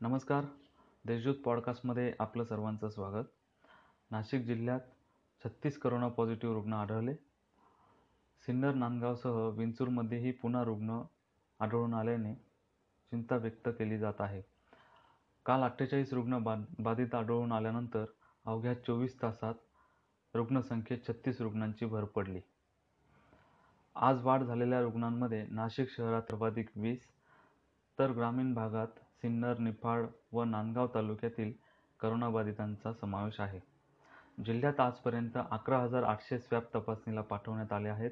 नमस्कार. देशदूत पॉडकास्टमध्ये आपलं सर्वांचं स्वागत. नाशिक जिल्ह्यात छत्तीस करोना पॉझिटिव्ह रुग्ण आढळले. सिन्नर नांदगावसह विंचूरमध्येही पुन्हा रुग्ण आढळून आल्याने चिंता व्यक्त केली जात आहे. काल अठ्ठेचाळीस रुग्ण बा बाधित आढळून आल्यानंतर अवघ्या चोवीस तासात रुग्णसंख्येत छत्तीस रुग्णांची भर पडली. आज वाढ झालेल्या रुग्णांमध्ये नाशिक शहरात सर्वाधिक वीस तर ग्रामीण भागात सिन्नर निफाड व नांदगाव तालुक्यातील करोनाबाधितांचा समावेश आहे. जिल्ह्यात आजपर्यंत अकरा हजार आठशे स्वॅब तपासणीला पाठवण्यात आले आहेत.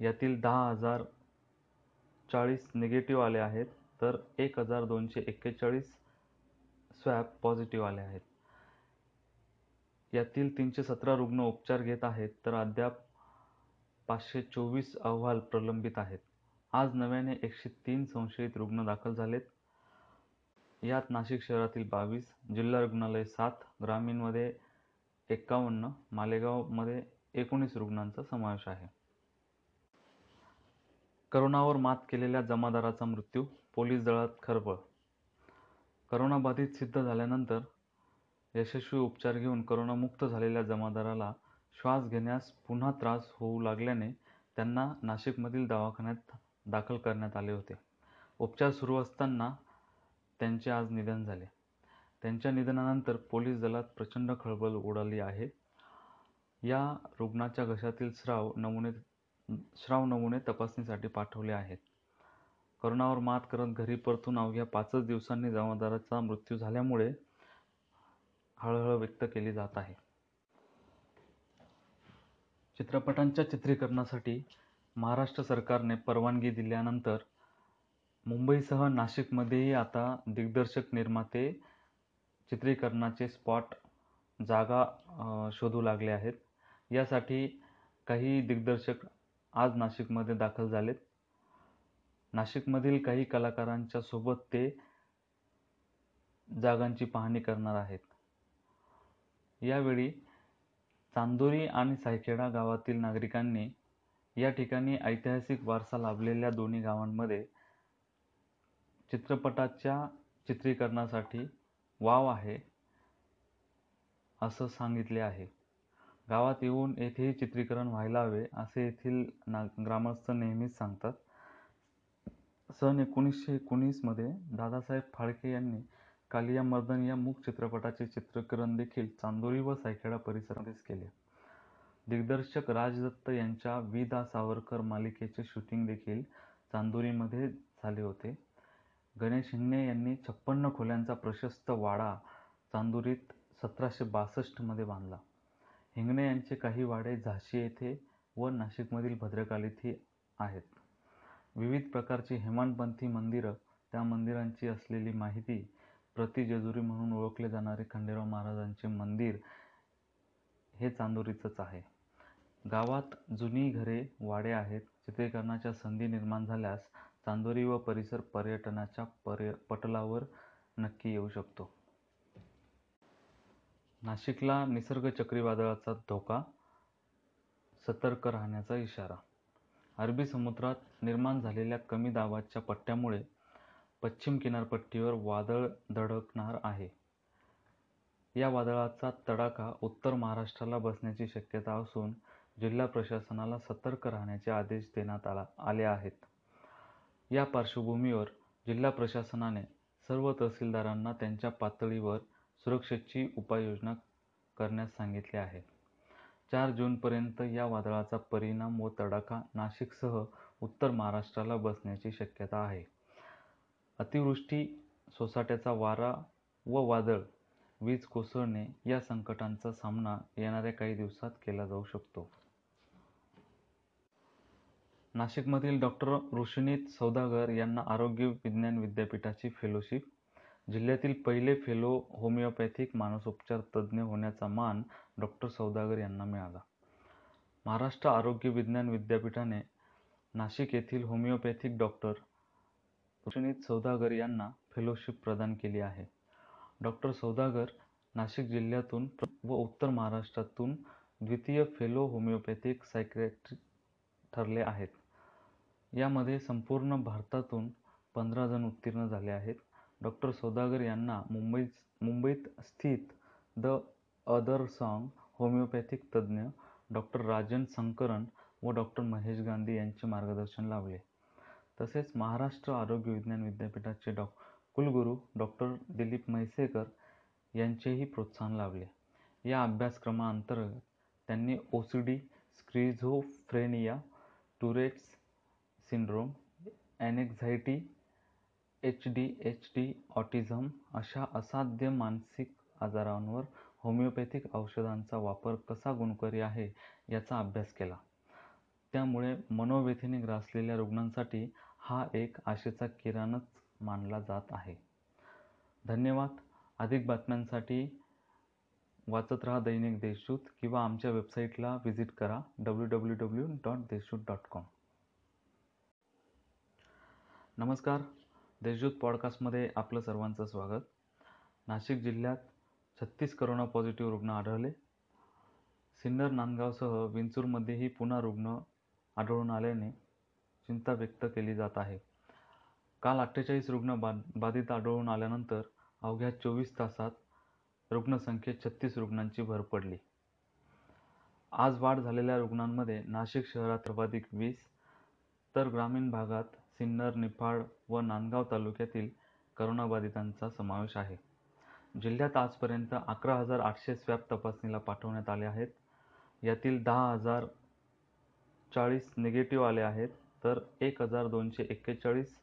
यातील दहा हजार चाळीस निगेटिव्ह आले आहेत तर एक हजार दोनशे एक्केचाळीस स्वॅब पॉझिटिव्ह आले आहेत. यातील तीनशे सतरा रुग्ण उपचार घेत आहेत तर अद्याप पाचशे चोवीस अहवाल प्रलंबित आहेत. आज नव्याने एकशे तीन संशयित रुग्ण दाखल झालेत. यात नाशिक शहरातील बावीस जिल्हा रुग्णालय सात ग्रामीणमध्ये एक्कावन्न मालेगावमध्ये एकोणीस रुग्णांचा समावेश आहे. करोनावर मात केलेल्या जमादाराचा मृत्यू पोलीस दळात खळबळ. करोनाबाधित सिद्ध झाल्यानंतर यशस्वी उपचार घेऊन करोनामुक्त झालेल्या जमादाराला श्वास घेण्यास पुन्हा त्रास होऊ लागल्याने त्यांना नाशिकमधील दवाखान्यात दाखल करण्यात आले होते. उपचार सुरू असताना त्यांचे आज निधन झाले. त्यांच्या निधनानंतर पोलीस दलात प्रचंड खळबळ उडाली आहे. या रुग्णाच्या घशातील स्राव नमुने स्राव नमुने तपासणीसाठी पाठवले आहेत. करोनावर मात करत घरी परतून अवघ्या पाचच दिवसांनी जमादाराचा मृत्यू झाल्यामुळे हळहळ व्यक्त केली जात आहे. चित्रपटांच्या चित्रीकरणासाठी महाराष्ट्र सरकारने परवानगी दिल्यानंतर मुंबईसह नाशिकमध्येही आता दिग्दर्शक निर्माते चित्रीकरणाचे स्पॉट जागा शोधू लागले आहेत. यासाठी काही दिग्दर्शक आज नाशिकमध्ये दाखल झालेत. नाशिकमधील काही कलाकारांच्या सोबत ते जागांची पाहणी करणार आहेत. यावेळी चांदोरी आणि सायखेडा गावातील नागरिकांनी या ठिकाणी ऐतिहासिक वारसा लाभलेल्या दोन्ही गावांमध्ये चित्रपटाच्या चित्रीकरणासाठी वाव आहे असं सांगितले आहे. गावात येऊन येथेही चित्रीकरण व्हायला हवे असे येथील ना ग्रामस्थ नेहमीच सांगतात. सन एकोणीसशे एकोणीसमध्ये दादासाहेब फाळके यांनी कालिया मर्दन या मूक चित्रपटाचे चित्रीकरण देखील चांदोरी व सायखेडा परिसरामध्येच केले. दिग्दर्शक राजदत्त यांच्या वि. दा. सावरकर मालिकेचे शूटिंग देखील चांदोरीमध्ये झाले होते. गणेश हिंगणे यांनी छप्पन्न खोल्यांचा प्रशस्त वाडा चांदोरीत सतराशे बासष्टमध्ये बांधला. हिंगणे यांचे काही वाडे झाशी येथे व नाशिकमधील भद्रकालीतही आहेत. विविध प्रकारची हेमाडपंथी मंदिरं त्या मंदिरांची असलेली माहिती प्रतिजेजुरी म्हणून ओळखले जाणारे खंडेराव महाराजांचे मंदिर हे चांदोरीचंच आहे. गावात जुनी घरे वाडे आहेत चित्रीकरणाच्या संधी निर्माण झाल्यास चांदोरी व परिसर पर्यटनाच्या पर्य पटलावर नक्की येऊ शकतो. नाशिकला निसर्ग चक्रीवादळाचा धोका सतर्क राहण्याचा इशारा. अरबी समुद्रात निर्माण झालेल्या कमी दाबाच्या पट्ट्यामुळे पश्चिम किनारपट्टीवर वादळ धडकणार आहे. या वादळाचा तडाखा उत्तर महाराष्ट्राला बसण्याची शक्यता असून जिल्हा प्रशासनाला सतर्क राहण्याचे आदेश देण्यात आला आले आहेत. या पार्श्वभूमीवर जिल्हा प्रशासनाने सर्व तहसीलदारांना त्यांच्या पातळीवर सुरक्षेची उपाययोजना करण्यास सांगितले आहे. चार जूनपर्यंत या वादळाचा परिणाम व तडाखा नाशिकसह उत्तर महाराष्ट्राला बसण्याची शक्यता आहे. अतिवृष्टी सोसाट्याचा वारा व वादळ वीज कोसळणे या संकटांचा सामना येणाऱ्या काही दिवसात केला जाऊ शकतो. नाशिकमधील डॉक्टर ऋषिनीत सौदागर यांना आरोग्य विज्ञान विद्यापीठाची फेलोशिप जिल्ह्यातील पहिले फेलो होमिओपॅथिक मानसोपचार तज्ज्ञ होण्याचा मान डॉक्टर सौदागर यांना मिळाला. महाराष्ट्र आरोग्य विज्ञान विद्यापीठाने नाशिक येथील होमिओपॅथिक डॉक्टर ऋषिनीत सौदागर यांना फेलोशिप प्रदान केली आहे. डॉक्टर सौदागर नाशिक जिल्ह्यातून व उत्तर महाराष्ट्रातून द्वितीय फेलो होमिओपॅथिक सायकॅट्रिक ठरले आहेत. यामध्ये संपूर्ण भारतातून पंधरा जण उत्तीर्ण झाले आहेत. डॉक्टर सौदागर यांना मुंबईत स्थित द अदर सॉंग होमिओपॅथिक तज्ज्ञ डॉक्टर राजन संकरन व डॉक्टर महेश गांधी यांचे मार्गदर्शन लाभले. तसेच महाराष्ट्र आरोग्य विज्ञान विद्यापीठाचे डॉ. कुलगुरू डॉक्टर दिलीप म्हैसेकर यांचेही प्रोत्साहन लाभले. या अभ्यासक्रमाअंतर्गत त्यांनी O C D schizophrenia Tourette's syndrome, anxiety H D H D autism अशा असाध्य मानसिक आजारांवर होमिओपॅथिक औषधांचा वापर कसा गुणकारी आहे याचा अभ्यास केला. त्यामुळे मनोव्यथेने ग्रासलेल्या रुग्णांसाठी हा एक आशेचा किरणच मानला जात आहे. धन्यवाद. अधिक बातम्यांसाठी वाचत रहा दैनिक देशदूत किंवा आमच्या वेबसाईटला व्हिजिट करा W W W dot Deshdoot dot com. नमस्कार. देशदूत पॉडकास्टमध्ये आपलं सर्वांचं स्वागत. नाशिक जिल्ह्यात छत्तीस करोना पॉझिटिव्ह रुग्ण आढळले. सिन्नर, नांदगावसह विंचूरमध्येही पुन्हा रुग्ण आढळून आल्याने चिंता व्यक्त केली जात आहे. काल अठ्ठेचाळीस रुग्ण बाधित आढळून आल्यानंतर अवघ्या चोवीस तासात रुग्णसंख्येत छत्तीस रुग्णांची भर पडली. आज वाढ झालेल्या रुग्णांमध्ये नाशिक शहरात सर्वाधिक वीस, तर ग्रामीण भागात सिन्नर, निफाड व नांदगाव तालुक्यातील करोनाबाधितांचा समावेश आहे. जिल्ह्यात आजपर्यंत अकरा हजार आठशे स्वॅब तपासणीला पाठवण्यात आले आहेत. यातील दहा हजार चाळीस निगेटिव्ह आले आहेत तर एक हजार दोनशे एक्केचाळीस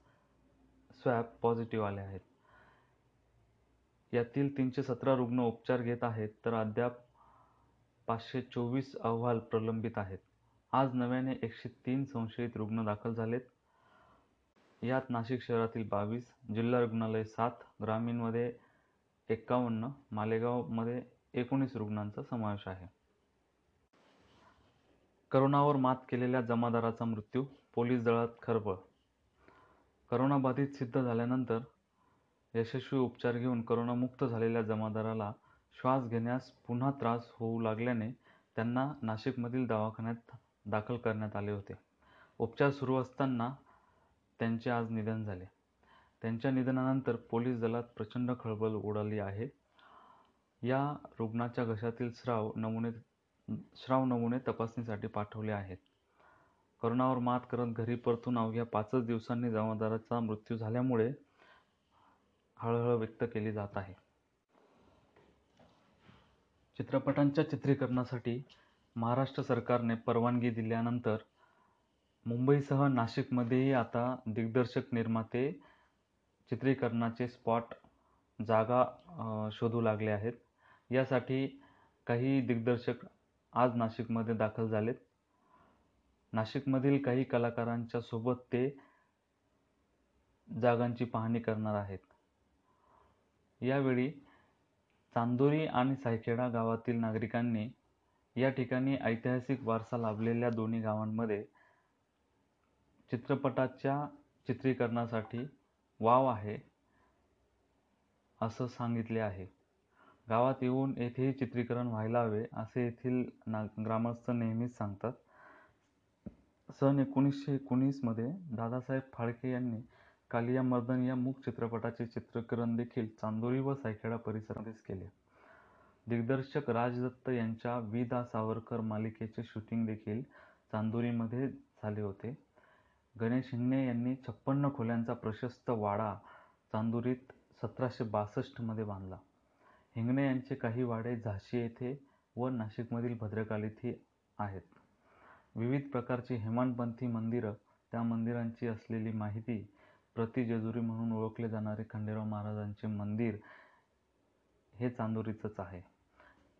स्वॅब पॉझिटिव्ह आले आहेत. यातील तीनशे सतरा रुग्ण उपचार घेत आहेत तर अद्याप पाचशे चोवीस अहवाल प्रलंबित आहेत. आज नव्याने एकशे तीन संशयित रुग्ण दाखल झालेत. यात नाशिक शहरातील बावीस, जिल्हा रुग्णालय सात, ग्रामीणमध्ये एक्कावन्न, मालेगावमध्ये एकोणीस रुग्णांचा समावेश आहे. करोनावर मात केलेल्या जमादाराचा मृत्यू, पोलीस दळात खळबळ करोनाबाधित सिद्ध झाल्यानंतर यशस्वी उपचार घेऊन करोनामुक्त झालेल्या जमादाराला श्वास घेण्यास पुन्हा त्रास होऊ लागल्याने त्यांना नाशिकमधील दवाखान्यात दाखल करण्यात आले होते. उपचार सुरू असताना त्यांचे आज निधन झाले. त्यांच्या निधनानंतर पोलीस दलात प्रचंड खळबळ उडाली आहे. या रुग्णाच्या घशातील स्राव नमुने तपासणीसाठी पाठवले आहेत. करोनावर मात करत घरी परतून अवघ्या पाचच दिवसांनी जमादाराचा मृत्यू झाल्यामुळे हळहळ व्यक्त केली जात आहे. चित्रपटांच्या चित्रीकरणासाठी महाराष्ट्र सरकारने परवानगी दिल्यानंतर मुंबईसह नाशिकमध्येही आता दिग्दर्शक, निर्माते चित्रीकरणाचे स्पॉट, जागा शोधू लागले आहेत. यासाठी काही दिग्दर्शक आज नाशिकमध्ये दाखल झालेत. नाशिकमधील काही कलाकारांच्या सोबत ते जागांची पाहणी करणार आहेत. यावेळी चांदोरी आणि सायखेडा गावातील नागरिकांनी या ठिकाणी ऐतिहासिक वारसा लाभलेल्या दोन्ही गावांमध्ये चित्रपटाच्या चित्रीकरणासाठी वाव आहे, असं सांगितले आहे. गावात येऊन येथेही चित्रीकरण व्हायला हवे, असे येथील ना ग्रामस्थ नेहमीच सांगतात. सन एकोणीसशे एकोणीसमध्ये दादासाहेब फाळके यांनी कालिया मर्दन या मूक चित्रपटाचे चित्रीकरण देखील चांदोरी व सायखेडा परिसरामध्येच केले. दिग्दर्शक राज दत्त यांच्या वि. दा. सावरकर मालिकेचे शूटिंग देखील चांदोरीमध्ये झाले होते. गणेश हिंगणे यांनी छप्पन्न खोल्यांचा प्रशस्त वाडा चांदोरीत सतराशे बासष्टमध्ये बांधला. हिंगणे यांचे काही वाडे झाशी येथे व नाशिकमधील भद्रकालीतही आहेत. विविध प्रकारची हेमाडपंथी मंदिरं, त्या मंदिरांची असलेली माहिती, प्रतिजेजुरी म्हणून ओळखले जाणारे खंडेराव महाराजांचे मंदिर हे चांदोरीचंच आहे.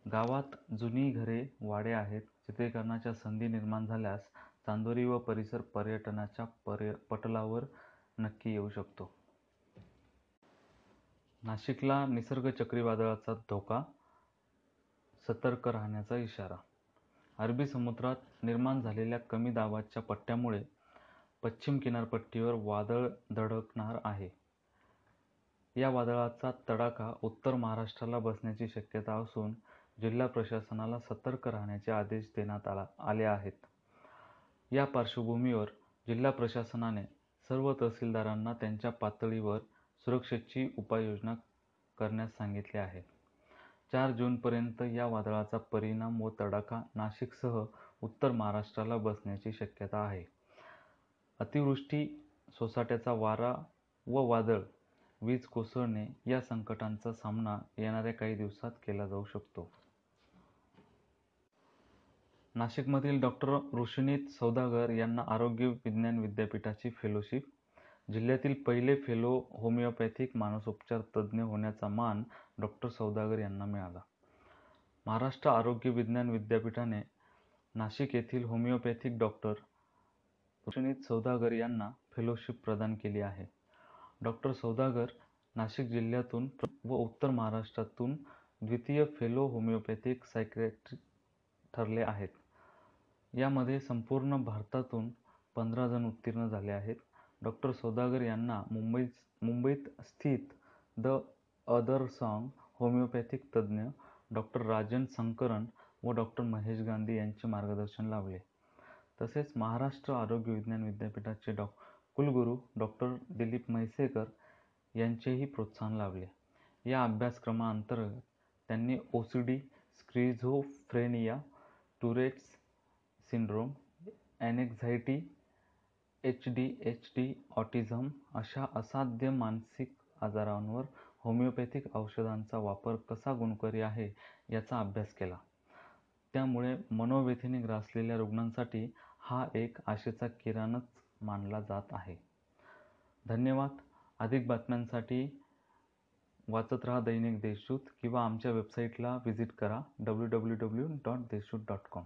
गावात जुनी घरे, वाडे आहेत. चित्रीकरणाच्या संधी निर्माण झाल्यास चांदोरी व परिसर पर्यटनाच्या पटलावर नक्की येऊ शकतो. नाशिकला निसर्ग चक्रीवादळाचा धोका, सतर्क राहण्याचा इशारा अरबी समुद्रात निर्माण झालेल्या कमी दाबाच्या पट्ट्यामुळे पश्चिम किनारपट्टीवर वादळ धडकणार आहे. या वादळाचा तडाखा उत्तर महाराष्ट्राला बसण्याची शक्यता असून जिल्हा प्रशासनाला सतर्क राहण्याचे आदेश देण्यात आले आहेत. या पार्श्वभूमीवर जिल्हा प्रशासनाने सर्व तहसीलदारांना त्यांच्या पातळीवर सुरक्षेची उपाययोजना करण्यास सांगितले आहे चार जूनपर्यंत या वादळाचा परिणाम व तडाखा नाशिकसह उत्तर महाराष्ट्राला बसण्याची शक्यता आहे अतिवृष्टी सोसाट्याचा वारा व वादळ वीज कोसळणे या संकटांचा सामना येणाऱ्या काही दिवसात केला जाऊ शकतो. नाशिकमधील डॉक्टर ऋषिनीत सौदागर यांना आरोग्य विज्ञान विद्यापीठाची फेलोशिप जिल्ह्यातील पहिले फेलो होमिओपॅथिक मानसोपचार तज्ज्ञ होण्याचा मान डॉक्टर सौदागर यांना मिळाला. महाराष्ट्र आरोग्य विज्ञान विद्यापीठाने नाशिक येथील होमिओपॅथिक डॉक्टर सुनीत सौदागर यांना फेलोशिप प्रदान केली आहे. डॉक्टर सौदागर नाशिक जिल्ह्यातून व उत्तर महाराष्ट्रातून द्वितीय फेलो होमिओपॅथिक सायकॅट्रिस्ट ठरले आहेत. यामध्ये संपूर्ण भारतातून पंधरा जण उत्तीर्ण झाले आहेत. डॉक्टर सौदागर यांना मुंबई मुंबईत स्थित द अदर सॉंग होमिओपॅथिक तज्ज्ञ डॉक्टर राजन संकरन व डॉक्टर महेश गांधी यांचे मार्गदर्शन लाभले तसेच महाराष्ट्र आरोग्य विज्ञान विद्यापीठाचे डॉ. कुलगुरू डॉक्टर दिलीप म्हैसेकर यांचेही प्रोत्साहन लाभले. या अभ्यासक्रमाअंतर्गत त्यांनी O C D schizophrenia Tourette's syndrome anxiety H D H D autism अशा असाध्य मानसिक आजारांवर होमिओपॅथिक औषधांचा वापर कसा गुणकारी आहे याचा अभ्यास केला. त्यामुळे मनोव्यथेने ग्रासलेल्या रुग्णांसाठी हा एक आशेचा किरणच मानला जात आहे. धन्यवाद. अधिक बातम्यांसाठी वाचत राहा दैनिक देशदूत किंवा आमच्या वेबसाईटला व्हिजिट करा. W W W dot Deshdoot dot com